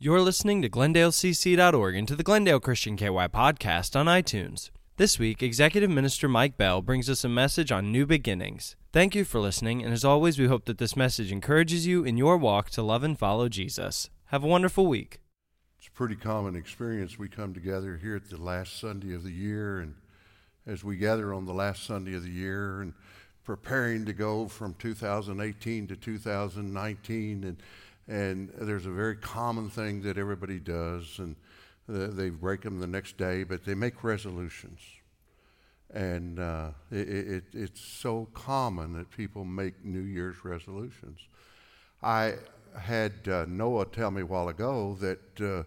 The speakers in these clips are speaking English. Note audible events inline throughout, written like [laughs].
You're listening to GlendaleCC.org and to the Glendale Christian KY podcast on iTunes. This week, Executive Minister Mike Bell brings us a message on new beginnings. Thank you for listening, and as always, we hope that this message encourages you in your walk to love and follow Jesus. Have a wonderful week. It's a pretty common experience. We come together here at the last Sunday of the year, and as we gather on the last Sunday of the year and preparing to go from 2018 to 2019, and and there's a very common thing that everybody does, and they break them the next day, but they make resolutions. And uh, it, it, it's so common that people make New Year's resolutions. I had uh, Noah tell me a while ago that uh,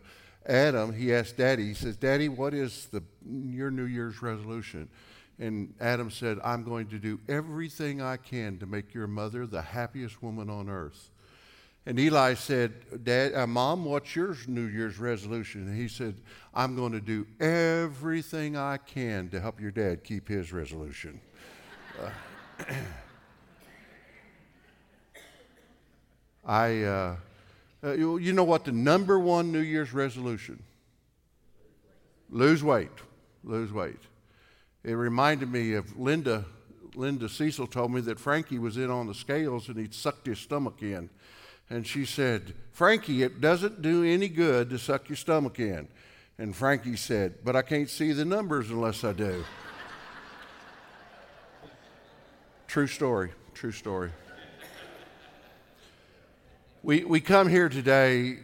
Adam, he asked Daddy, he says, Daddy, what is the, your New Year's resolution? And Adam said, I'm going to do everything I can to make your mother the happiest woman on earth. And Eli said, Dad, uh, Mom, what's your New Year's resolution? And he said, I'm going to do everything I can to help your dad keep his resolution. Uh, I, uh, uh, you, you know what the number one New Year's resolution? Lose weight. Lose weight. It reminded me of Linda. Linda Cecil told me that Frankie was in on the scales and he'd sucked his stomach in and she said, Frankie, it doesn't do any good to suck your stomach in. And Frankie said, But I can't see the numbers unless I do. [laughs] true story, true story. We, we come here today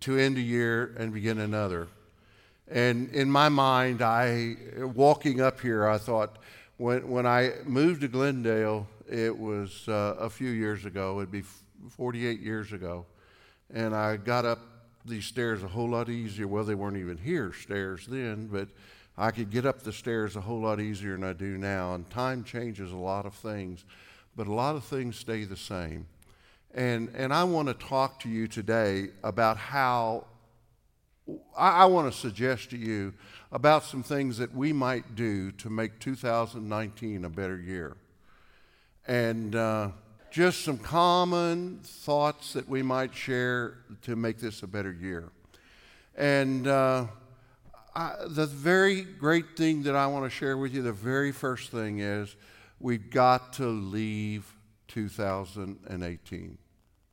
to end a year and begin another. And in my mind, I, walking up here, I thought, when, when I moved to Glendale, it was uh, a few years ago, it'd be 48 years ago, and I got up these stairs a whole lot easier. Well, they weren't even here stairs then, but I could get up the stairs a whole lot easier than I do now. And time changes a lot of things, but a lot of things stay the same. And, and I want to talk to you today about how I, I want to suggest to you about some things that we might do to make 2019 a better year. And uh, just some common thoughts that we might share to make this a better year. And uh, I, the very great thing that I want to share with you, the very first thing is we've got to leave 2018.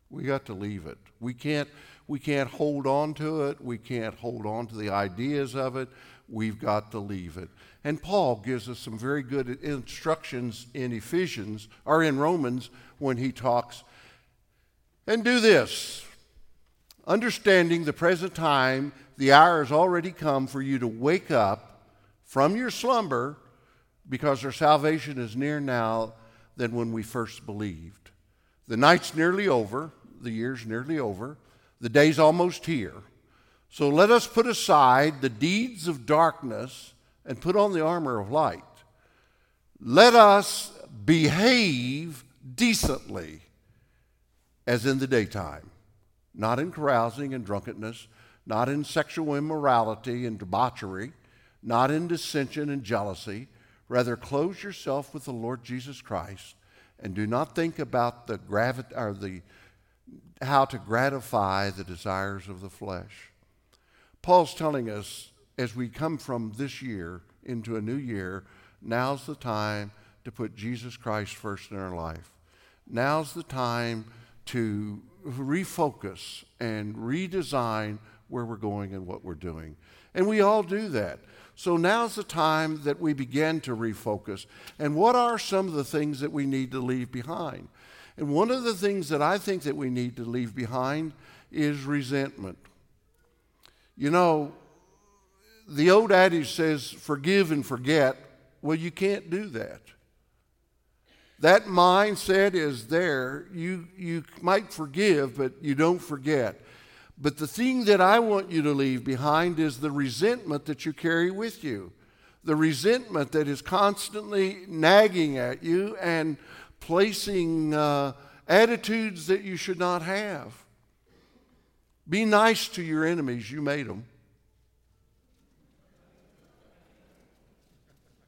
We got to leave it. We can't, we can't hold on to it. We can't hold on to the ideas of it. We've got to leave it. And Paul gives us some very good instructions in Ephesians or in Romans when he talks. And do this understanding the present time, the hour has already come for you to wake up from your slumber because our salvation is near now than when we first believed. The night's nearly over, the year's nearly over, the day's almost here. So let us put aside the deeds of darkness and put on the armor of light. Let us behave decently as in the daytime, not in carousing and drunkenness, not in sexual immorality and debauchery, not in dissension and jealousy. Rather, clothe yourself with the Lord Jesus Christ and do not think about the gravity or the how to gratify the desires of the flesh. Paul's telling us as we come from this year into a new year, now's the time to put Jesus Christ first in our life. Now's the time to refocus and redesign where we're going and what we're doing. And we all do that. So now's the time that we begin to refocus. And what are some of the things that we need to leave behind? And one of the things that I think that we need to leave behind is resentment. You know, the old adage says, forgive and forget. Well, you can't do that. That mindset is there. You, you might forgive, but you don't forget. But the thing that I want you to leave behind is the resentment that you carry with you. The resentment that is constantly nagging at you and placing uh, attitudes that you should not have. Be nice to your enemies, you made them.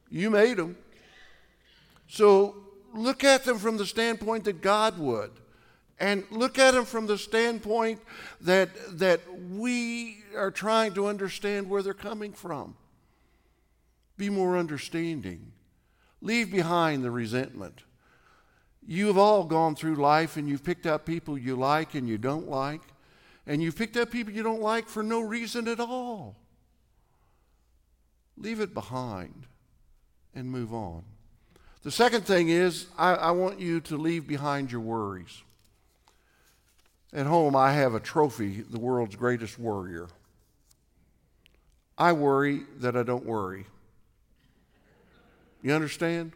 You made them. So look at them from the standpoint that God would and look at them from the standpoint that, that we are trying to understand where they're coming from. Be more understanding. Leave behind the resentment. You have all gone through life and you've picked out people you like and you don't like, and you've picked up people you don't like for no reason at all. Leave it behind and move on. The second thing is, I, I want you to leave behind your worries. At home, I have a trophy, the world's greatest worrier. I worry that I don't worry. You understand?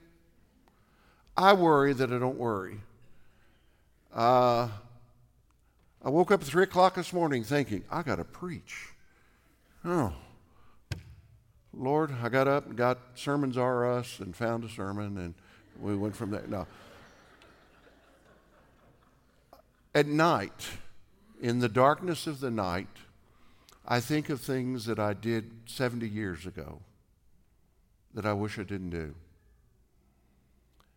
I worry that I don't worry. Uh, I woke up at 3 o'clock this morning thinking, I got to preach. Oh. Lord, I got up and got Sermons R Us and found a sermon, and we went from there. No. At night, in the darkness of the night, I think of things that I did 70 years ago that I wish I didn't do.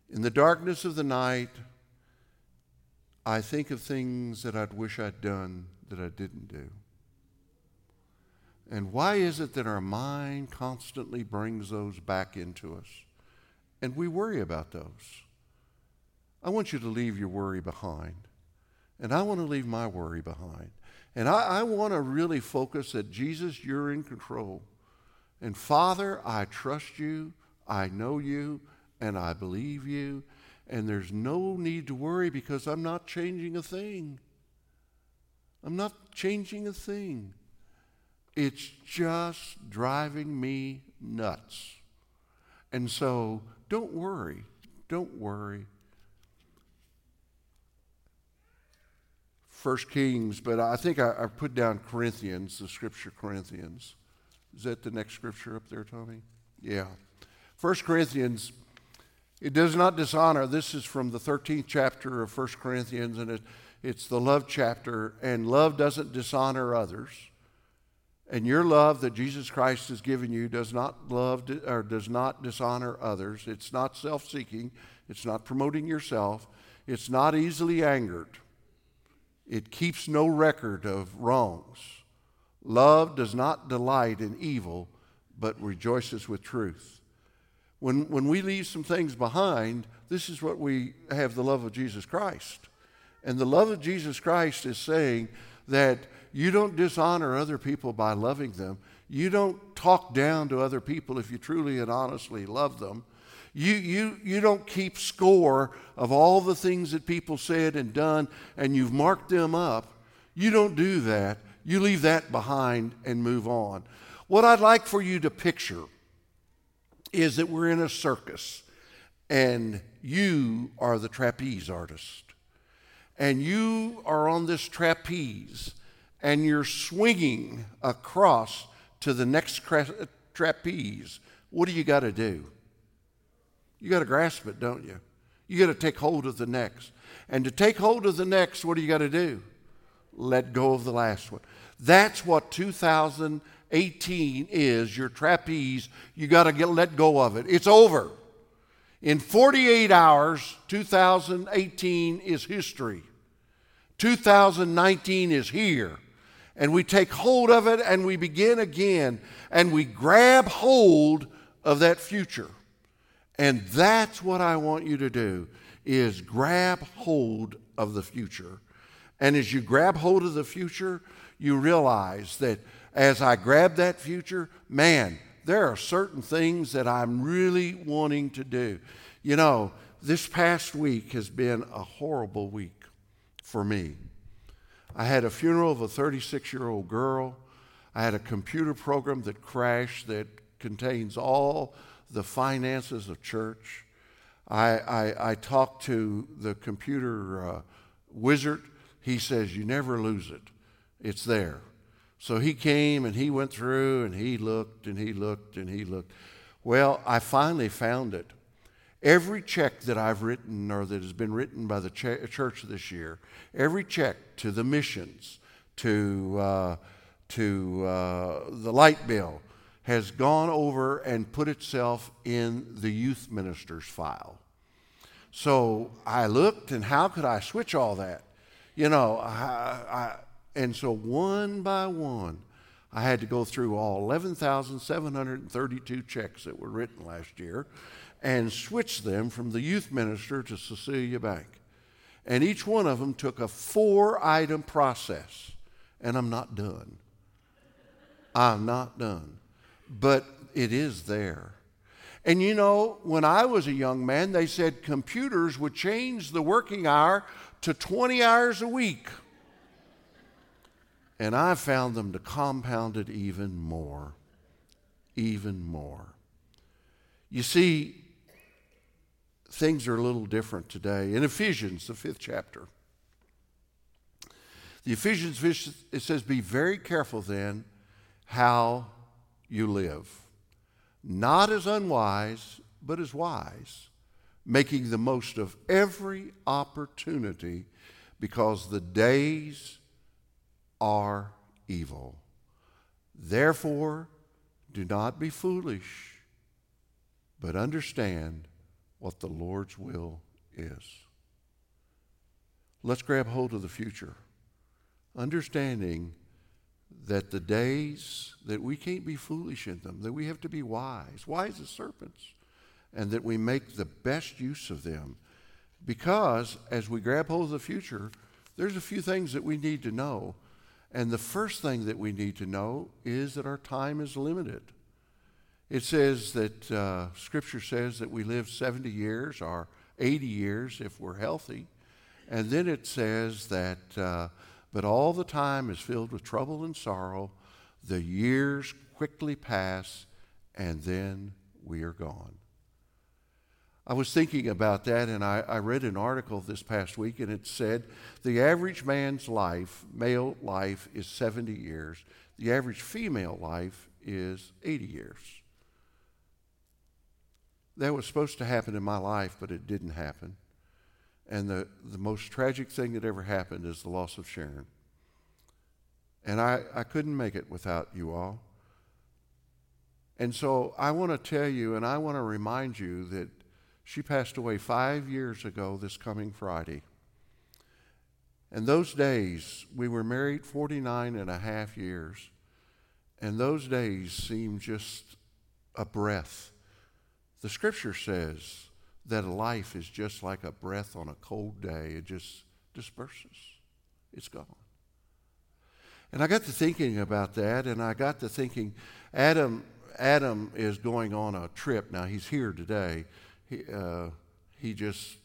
In the darkness of the night, I think of things that I'd wish I'd done that I didn't do. And why is it that our mind constantly brings those back into us? And we worry about those. I want you to leave your worry behind. And I want to leave my worry behind. And I, I want to really focus that Jesus, you're in control. And Father, I trust you, I know you, and I believe you. And there's no need to worry because I'm not changing a thing. I'm not changing a thing. It's just driving me nuts. And so don't worry. Don't worry. First Kings, but I think I, I, put down Corinthians, the scripture Corinthians. Is that the next scripture up there, Tommy? Yeah. First Corinthians, it does not dishonor. This is from the 13th chapter of First Corinthians, and it, it's the love chapter. And love doesn't dishonor others. And your love that Jesus Christ has given you does not love or does not dishonor others. It's not self-seeking. It's not promoting yourself. It's not easily angered. It keeps no record of wrongs. Love does not delight in evil, but rejoices with truth. When, when we leave some things behind, this is what we have the love of Jesus Christ. And the love of Jesus Christ is saying that you don't dishonor other people by loving them. You don't talk down to other people if you truly and honestly love them. You, you, you don't keep score of all the things that people said and done and you've marked them up. You don't do that. You leave that behind and move on. What I'd like for you to picture is that we're in a circus and you are the trapeze artist. And you are on this trapeze and you're swinging across to the next cra- trapeze, what do you got to do? You got to grasp it, don't you? You got to take hold of the next. And to take hold of the next, what do you got to do? Let go of the last one. That's what 2018 is, your trapeze. You got to get let go of it. It's over. In 48 hours, 2018 is history. 2019 is here and we take hold of it and we begin again and we grab hold of that future. And that's what I want you to do is grab hold of the future. And as you grab hold of the future, you realize that as I grab that future, man, there are certain things that I'm really wanting to do. You know, this past week has been a horrible week for me. I had a funeral of a 36 year old girl. I had a computer program that crashed that contains all the finances of church. I, I, I talked to the computer uh, wizard. He says, You never lose it, it's there. So he came and he went through and he looked and he looked and he looked. Well, I finally found it. Every check that I've written or that has been written by the ch- church this year, every check to the missions, to, uh, to uh, the light bill, has gone over and put itself in the youth minister's file. So I looked, and how could I switch all that? You know, I, I, and so one by one, I had to go through all 11,732 checks that were written last year and switch them from the youth minister to Cecilia Bank. And each one of them took a four item process. And I'm not done. I'm not done. But it is there. And you know, when I was a young man, they said computers would change the working hour to 20 hours a week. And I found them to compound it even more. Even more. You see, things are a little different today. In Ephesians, the fifth chapter, the Ephesians, it says, Be very careful then how you live, not as unwise, but as wise, making the most of every opportunity because the days are evil. Therefore, do not be foolish, but understand what the Lord's will is. Let's grab hold of the future, understanding that the days that we can't be foolish in them, that we have to be wise, wise as serpents, and that we make the best use of them. Because as we grab hold of the future, there's a few things that we need to know. And the first thing that we need to know is that our time is limited. It says that uh, Scripture says that we live 70 years or 80 years if we're healthy. And then it says that, uh, but all the time is filled with trouble and sorrow. The years quickly pass, and then we are gone. I was thinking about that, and I, I, read an article this past week, and it said the average man's life, male life, is 70 years. The average female life is 80 years. That was supposed to happen in my life, but it didn't happen. And the, the most tragic thing that ever happened is the loss of Sharon. And I, I couldn't make it without you all. And so I want to tell you, and I want to remind you that she passed away five years ago this coming Friday. And those days, we were married 49 and a half years. And those days seemed just a breath the scripture says that life is just like a breath on a cold day, it just disperses, it's gone. And I got to thinking about that, and I got to thinking, Adam, Adam is going on a trip. Now, he's here today. He, uh, he just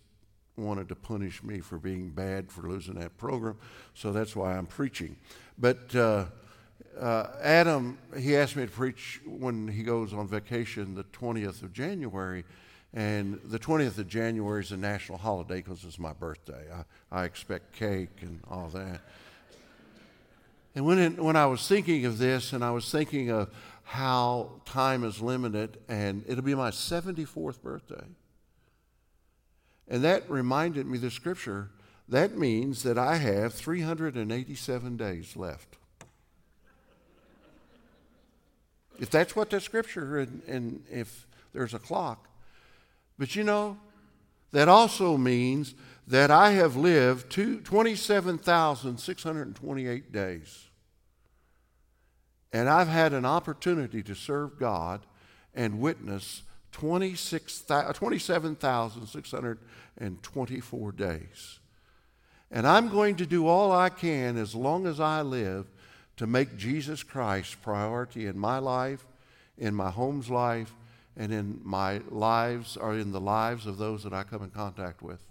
wanted to punish me for being bad for losing that program, so that's why I'm preaching. But uh, uh, Adam, he asked me to preach when he goes on vacation the 20th of January. And the 20th of January is a national holiday because it's my birthday. I, I expect cake and all that. And when, it, when I was thinking of this and I was thinking of how time is limited, and it'll be my 74th birthday. And that reminded me the scripture. That means that I have 387 days left. If that's what the scripture, and, and if there's a clock. But you know, that also means that I have lived 27,628 days. And I've had an opportunity to serve God and witness 27,624 days. And I'm going to do all I can as long as I live to make Jesus Christ priority in my life, in my home's life, and in my lives or in the lives of those that I come in contact with.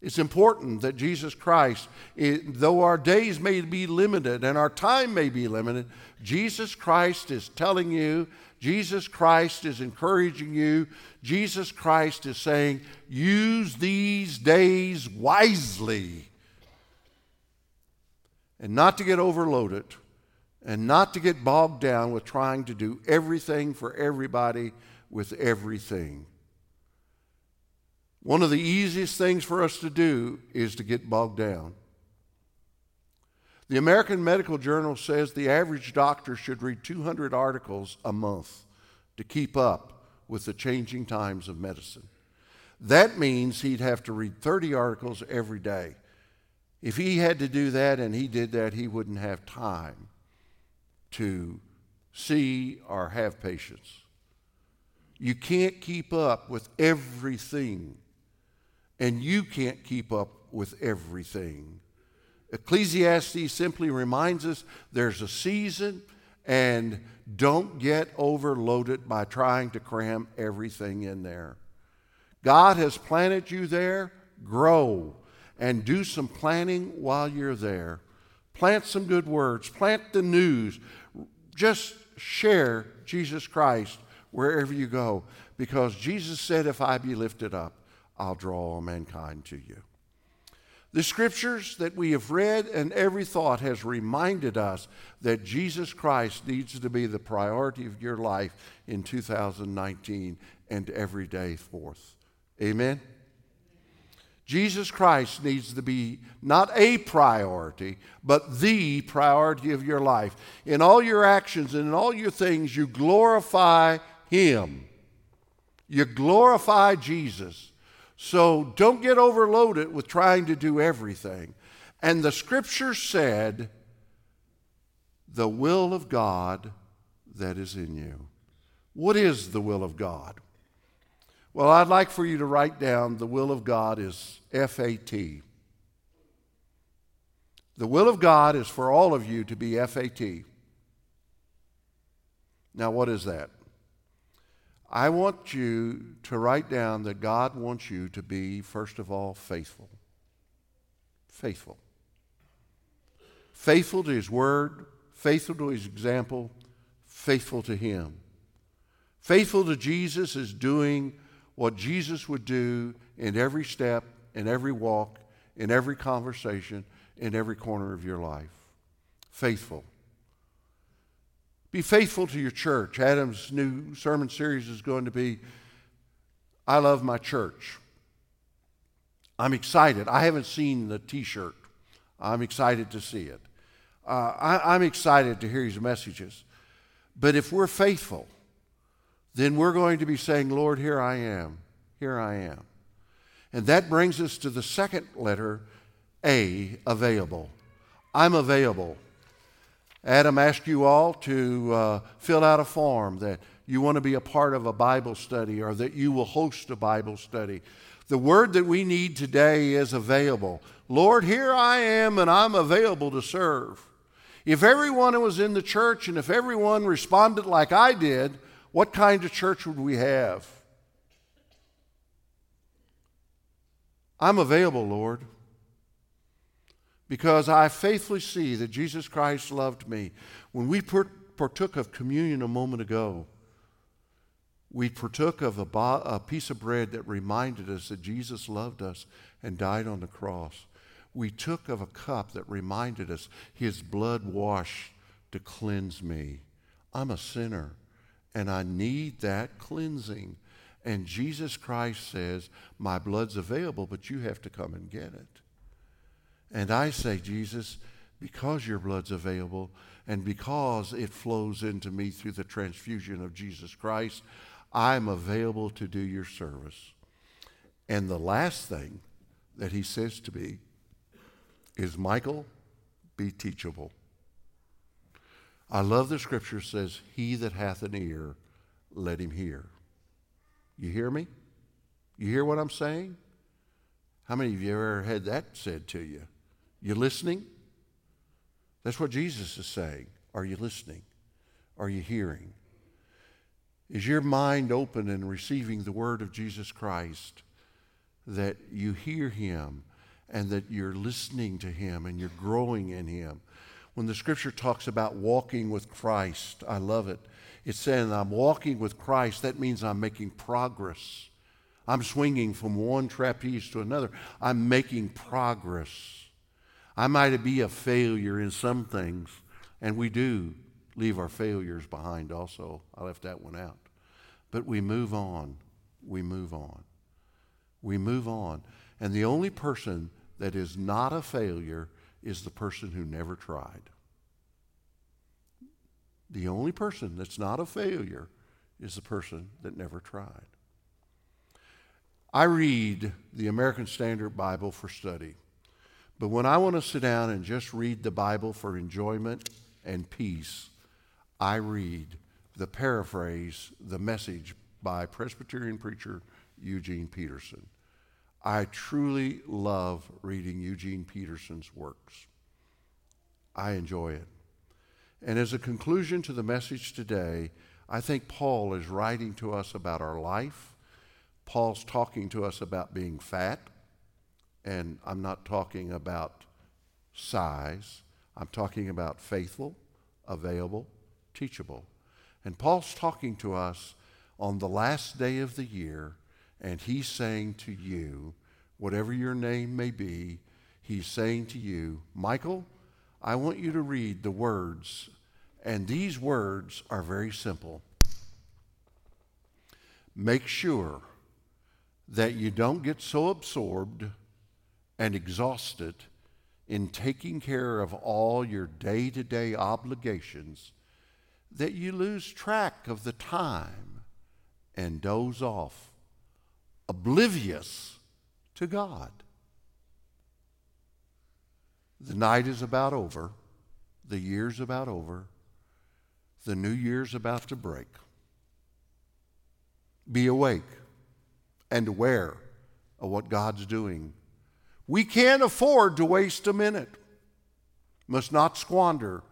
It's important that Jesus Christ, it, though our days may be limited and our time may be limited, Jesus Christ is telling you, Jesus Christ is encouraging you, Jesus Christ is saying, use these days wisely and not to get overloaded and not to get bogged down with trying to do everything for everybody with everything. One of the easiest things for us to do is to get bogged down. The American Medical Journal says the average doctor should read 200 articles a month to keep up with the changing times of medicine. That means he'd have to read 30 articles every day. If he had to do that and he did that, he wouldn't have time to see or have patients. You can't keep up with everything, and you can't keep up with everything. Ecclesiastes simply reminds us there's a season, and don't get overloaded by trying to cram everything in there. God has planted you there, grow and do some planting while you're there. Plant some good words, plant the news. Just share Jesus Christ wherever you go because Jesus said, If I be lifted up, I'll draw all mankind to you. The scriptures that we have read and every thought has reminded us that Jesus Christ needs to be the priority of your life in 2019 and every day forth. Amen? Jesus Christ needs to be not a priority, but the priority of your life. In all your actions and in all your things, you glorify Him. You glorify Jesus. So don't get overloaded with trying to do everything. And the scripture said, the will of God that is in you. What is the will of God? Well, I'd like for you to write down the will of God is F A T. The will of God is for all of you to be F A T. Now, what is that? I want you to write down that God wants you to be, first of all, faithful. Faithful. Faithful to His Word, faithful to His example, faithful to Him. Faithful to Jesus is doing what Jesus would do in every step, in every walk, in every conversation, in every corner of your life. Faithful. Be faithful to your church. Adam's new sermon series is going to be I Love My Church. I'm excited. I haven't seen the t shirt. I'm excited to see it. Uh, I, I'm excited to hear his messages. But if we're faithful, then we're going to be saying, Lord, here I am. Here I am. And that brings us to the second letter, A, available. I'm available. Adam asked you all to uh, fill out a form that you want to be a part of a Bible study or that you will host a Bible study. The word that we need today is available. Lord, here I am and I'm available to serve. If everyone was in the church and if everyone responded like I did, what kind of church would we have? I'm available, Lord, because I faithfully see that Jesus Christ loved me. When we partook of communion a moment ago, we partook of a, bo- a, piece of bread that reminded us that Jesus loved us and died on the cross. We took of a cup that reminded us his blood washed to cleanse me. I'm a sinner and I need that cleansing. And Jesus Christ says, My blood's available, but you have to come and get it. And I say, Jesus, because your blood's available and because it flows into me through the transfusion of Jesus Christ, I'm available to do your service. And the last thing that he says to me is, Michael, be teachable. I love the scripture says, He that hath an ear, let him hear. You hear me? You hear what I'm saying? How many of you ever had that said to you? You listening? That's what Jesus is saying. Are you listening? Are you hearing? Is your mind open and receiving the word of Jesus Christ that you hear him and that you're listening to him and you're growing in him? When the scripture talks about walking with Christ, I love it. It's saying I'm walking with Christ. That means I'm making progress. I'm swinging from one trapeze to another. I'm making progress. I might be a failure in some things, and we do leave our failures behind also. I left that one out. But we move on. We move on. We move on. And the only person that is not a failure is the person who never tried. The only person that's not a failure is the person that never tried. I read the American Standard Bible for study, But when I want to sit down and just read the Bible for enjoyment and peace, I read the paraphrase, the message by Presbyterian preacher Eugene Peterson. I truly love reading Eugene Peterson's works. I enjoy it. And as a conclusion to the message today, I think Paul is writing to us about our life. Paul's talking to us about being fat, and I'm not talking about size. I'm talking about faithful, available, teachable. And Paul's talking to us on the last day of the year, and he's saying to you, whatever your name may be, he's saying to you, Michael, I want you to read the words, and these words are very simple. Make sure that you don't get so absorbed and exhausted in taking care of all your day to day obligations that you lose track of the time and doze off, oblivious to God. The night is about over, the year's about over, the new year's about to break. Be awake and aware of what God's doing. We can't afford to waste a minute. Must not squander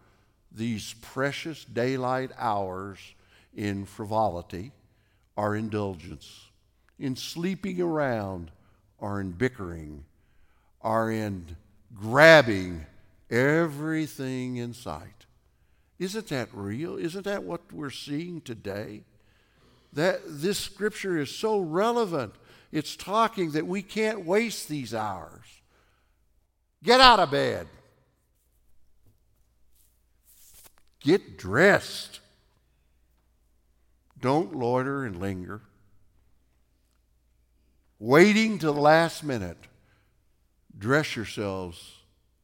these precious daylight hours in frivolity or indulgence, in sleeping around or in bickering or in grabbing everything in sight. Isn't that real? Isn't that what we're seeing today? That this scripture is so relevant. It's talking that we can't waste these hours. Get out of bed. Get dressed. Don't loiter and linger. Waiting to the last minute. Dress yourselves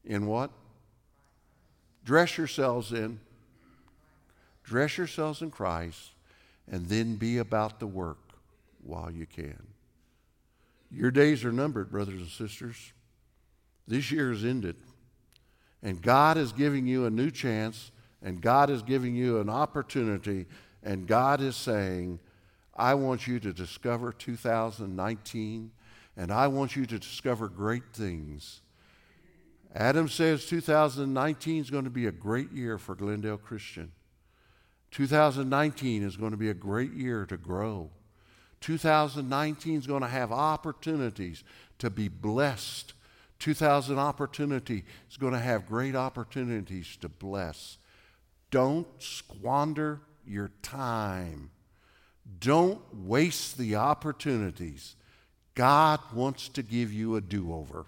in what? Dress yourselves in. Dress yourselves in Christ and then be about the work while you can. Your days are numbered, brothers and sisters. This year is ended. And God is giving you a new chance, and God is giving you an opportunity, and God is saying, I want you to discover 2019, and I want you to discover great things. Adam says 2019 is going to be a great year for Glendale Christian. 2019 is going to be a great year to grow. 2019 is going to have opportunities to be blessed. 2000 opportunity is going to have great opportunities to bless. Don't squander your time. Don't waste the opportunities. God wants to give you a do over.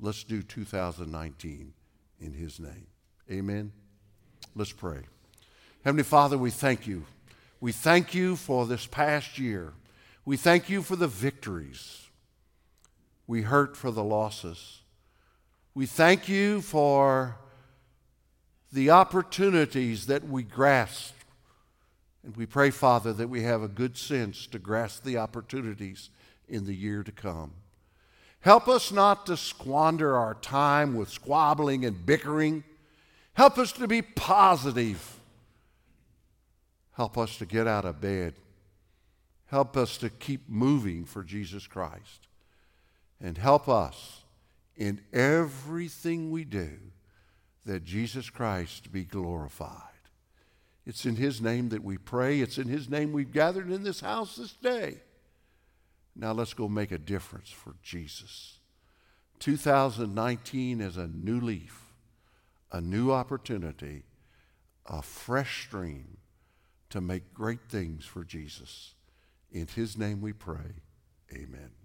Let's do 2019 in His name. Amen. Let's pray. Heavenly Father, we thank you. We thank you for this past year. We thank you for the victories. We hurt for the losses. We thank you for the opportunities that we grasp. And we pray, Father, that we have a good sense to grasp the opportunities in the year to come. Help us not to squander our time with squabbling and bickering. Help us to be positive Help us to get out of bed. Help us to keep moving for Jesus Christ. And help us in everything we do that Jesus Christ be glorified. It's in His name that we pray. It's in His name we've gathered in this house this day. Now let's go make a difference for Jesus. 2019 is a new leaf, a new opportunity, a fresh stream to make great things for Jesus. In his name we pray. Amen.